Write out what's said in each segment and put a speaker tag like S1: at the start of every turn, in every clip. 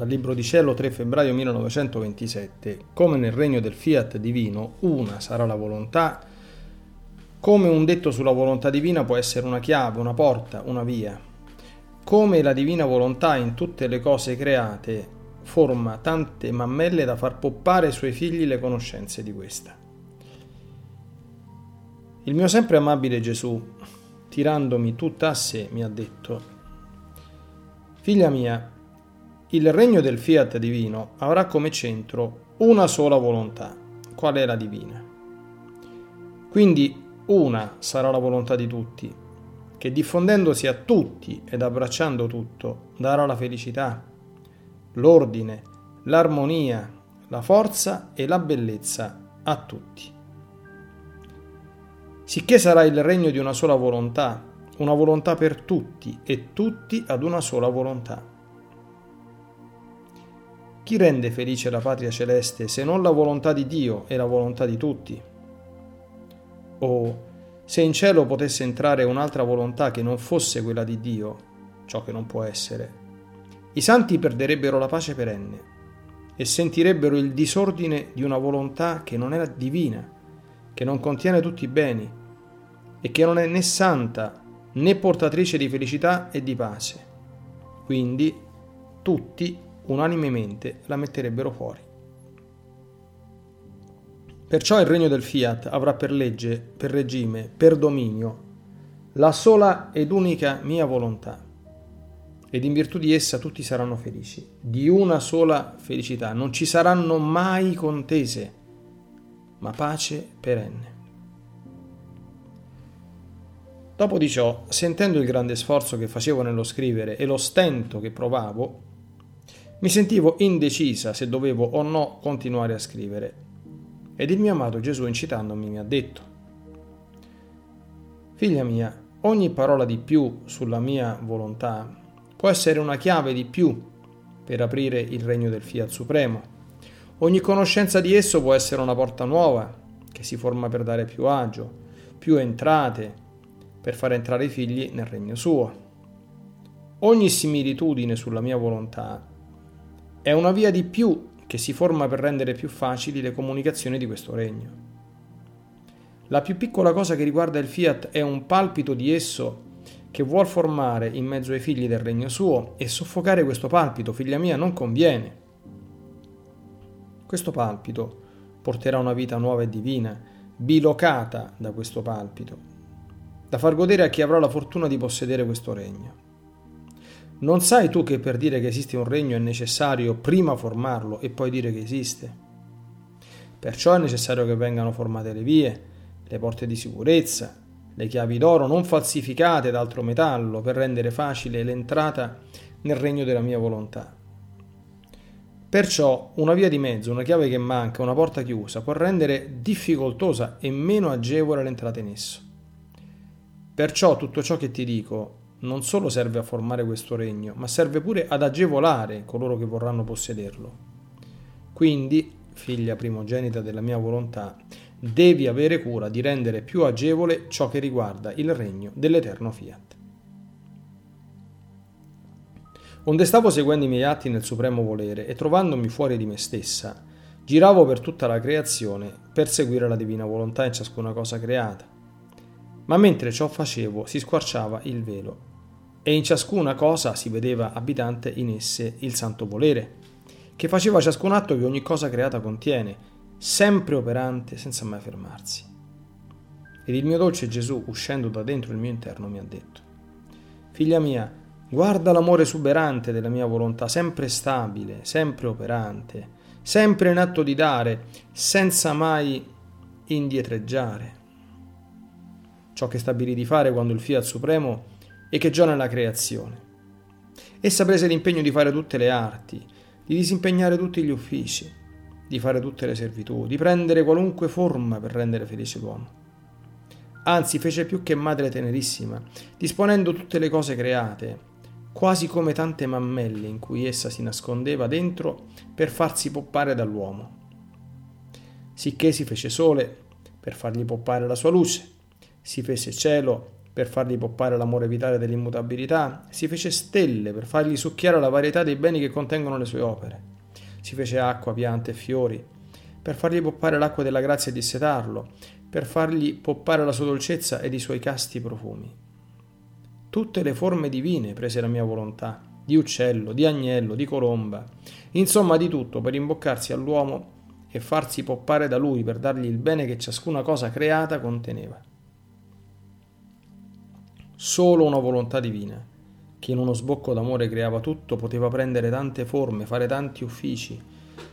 S1: dal Libro di Cielo 3 febbraio 1927, come nel regno del fiat divino, una sarà la volontà, come un detto sulla volontà divina può essere una chiave, una porta, una via, come la divina volontà in tutte le cose create forma tante mammelle da far poppare ai suoi figli le conoscenze di questa. Il mio sempre amabile Gesù, tirandomi tutta a sé, mi ha detto, Figlia mia, il regno del fiat divino avrà come centro una sola volontà, qual è la divina. Quindi una sarà la volontà di tutti, che diffondendosi a tutti ed abbracciando tutto darà la felicità, l'ordine, l'armonia, la forza e la bellezza a tutti. Sicché sarà il regno di una sola volontà, una volontà per tutti e tutti ad una sola volontà. Chi rende felice la patria celeste se non la volontà di Dio e la volontà di tutti? O se in cielo potesse entrare un'altra volontà che non fosse quella di Dio, ciò che non può essere, i santi perderebbero la pace perenne e sentirebbero il disordine di una volontà che non è divina, che non contiene tutti i beni e che non è né santa né portatrice di felicità e di pace. Quindi tutti unanimemente la metterebbero fuori. Perciò il regno del fiat avrà per legge, per regime, per dominio, la sola ed unica mia volontà. Ed in virtù di essa tutti saranno felici, di una sola felicità. Non ci saranno mai contese, ma pace perenne. Dopo di ciò, sentendo il grande sforzo che facevo nello scrivere e lo stento che provavo, mi sentivo indecisa se dovevo o no continuare a scrivere. Ed il mio amato Gesù incitandomi mi ha detto, Figlia mia, ogni parola di più sulla mia volontà può essere una chiave di più per aprire il regno del Fiat Supremo. Ogni conoscenza di esso può essere una porta nuova che si forma per dare più agio, più entrate, per far entrare i figli nel regno suo. Ogni similitudine sulla mia volontà è una via di più che si forma per rendere più facili le comunicazioni di questo regno. La più piccola cosa che riguarda il fiat è un palpito di esso che vuol formare in mezzo ai figli del regno suo e soffocare questo palpito, figlia mia, non conviene. Questo palpito porterà una vita nuova e divina, bilocata da questo palpito, da far godere a chi avrà la fortuna di possedere questo regno. Non sai tu che per dire che esiste un regno è necessario prima formarlo e poi dire che esiste? Perciò è necessario che vengano formate le vie, le porte di sicurezza, le chiavi d'oro non falsificate d'altro metallo per rendere facile l'entrata nel regno della mia volontà. Perciò una via di mezzo, una chiave che manca, una porta chiusa può rendere difficoltosa e meno agevole l'entrata in esso. Perciò tutto ciò che ti dico non solo serve a formare questo regno, ma serve pure ad agevolare coloro che vorranno possederlo. Quindi, figlia primogenita della mia volontà, devi avere cura di rendere più agevole ciò che riguarda il regno dell'eterno fiat. Onde stavo seguendo i miei atti nel supremo volere e trovandomi fuori di me stessa, giravo per tutta la creazione per seguire la divina volontà in ciascuna cosa creata. Ma mentre ciò facevo si squarciava il velo e in ciascuna cosa si vedeva abitante in esse il santo volere, che faceva ciascun atto che ogni cosa creata contiene, sempre operante senza mai fermarsi. Ed il mio dolce Gesù, uscendo da dentro il mio interno, mi ha detto, Figlia mia, guarda l'amore esuberante della mia volontà, sempre stabile, sempre operante, sempre in atto di dare, senza mai indietreggiare. Ciò che stabilì di fare quando il Fiat Supremo e che già nella creazione. Essa prese l'impegno di fare tutte le arti, di disimpegnare tutti gli uffici, di fare tutte le servitù, di prendere qualunque forma per rendere felice l'uomo. Anzi, fece più che madre tenerissima, disponendo tutte le cose create, quasi come tante mammelle in cui essa si nascondeva dentro per farsi poppare dall'uomo. Sicché si fece sole per fargli poppare la sua luce, si fece cielo per fargli poppare l'amore vitale dell'immutabilità, si fece stelle per fargli succhiare la varietà dei beni che contengono le sue opere, si fece acqua, piante e fiori, per fargli poppare l'acqua della grazia e dissetarlo, per fargli poppare la sua dolcezza ed i suoi casti profumi. Tutte le forme divine prese la mia volontà, di uccello, di agnello, di colomba, insomma di tutto per imboccarsi all'uomo e farsi poppare da lui per dargli il bene che ciascuna cosa creata conteneva. Solo una volontà divina, che in uno sbocco d'amore creava tutto, poteva prendere tante forme, fare tanti uffici,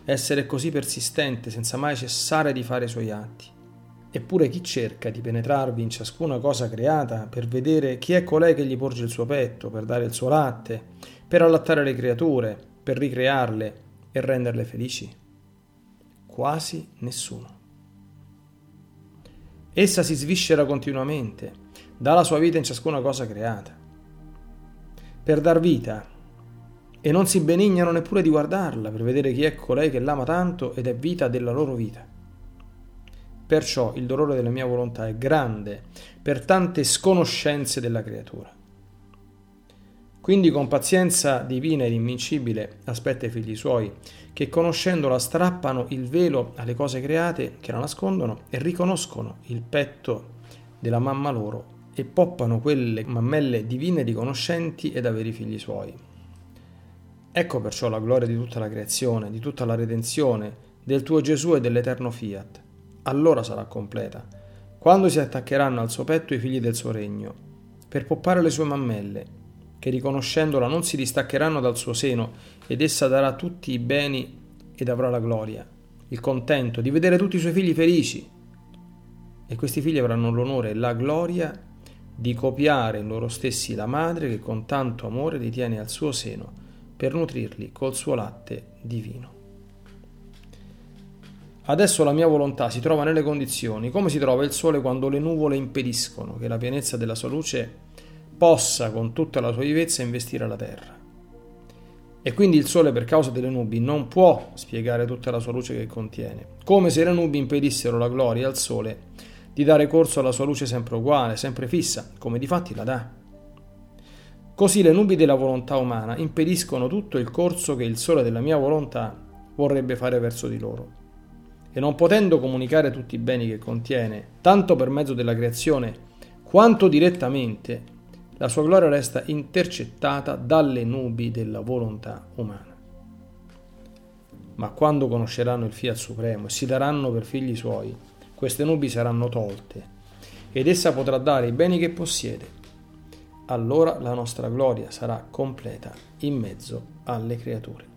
S1: essere così persistente senza mai cessare di fare i suoi atti. Eppure chi cerca di penetrarvi in ciascuna cosa creata per vedere chi è colei che gli porge il suo petto, per dare il suo latte, per allattare le creature, per ricrearle e renderle felici? Quasi nessuno. Essa si sviscera continuamente, dà la sua vita in ciascuna cosa creata. Per dar vita, e non si benignano neppure di guardarla per vedere chi è colei che l'ama tanto ed è vita della loro vita. Perciò il dolore della mia volontà è grande per tante sconoscenze della creatura. Quindi con pazienza divina ed invincibile aspetta i figli suoi, che conoscendola strappano il velo alle cose create che la nascondono e riconoscono il petto della mamma loro e poppano quelle mammelle divine riconoscenti ed averi figli suoi. Ecco perciò la gloria di tutta la creazione, di tutta la redenzione, del tuo Gesù e dell'eterno fiat allora sarà completa, quando si attaccheranno al suo petto i figli del suo regno, per poppare le sue mammelle, che riconoscendola non si distaccheranno dal suo seno, ed essa darà tutti i beni ed avrà la gloria, il contento di vedere tutti i suoi figli felici. E questi figli avranno l'onore e la gloria di copiare in loro stessi la madre che con tanto amore li tiene al suo seno per nutrirli col suo latte divino. Adesso la mia volontà si trova nelle condizioni, come si trova il sole quando le nuvole impediscono che la pienezza della sua luce possa con tutta la sua vivezza investire la terra. E quindi il sole per causa delle nubi non può spiegare tutta la sua luce che contiene, come se le nubi impedissero la gloria al sole di dare corso alla sua luce sempre uguale, sempre fissa, come di fatti la dà. Così le nubi della volontà umana impediscono tutto il corso che il sole della mia volontà vorrebbe fare verso di loro e non potendo comunicare tutti i beni che contiene, tanto per mezzo della creazione quanto direttamente, la sua gloria resta intercettata dalle nubi della volontà umana. Ma quando conosceranno il Fiat Supremo e si daranno per figli suoi, queste nubi saranno tolte ed essa potrà dare i beni che possiede. Allora la nostra gloria sarà completa in mezzo alle creature.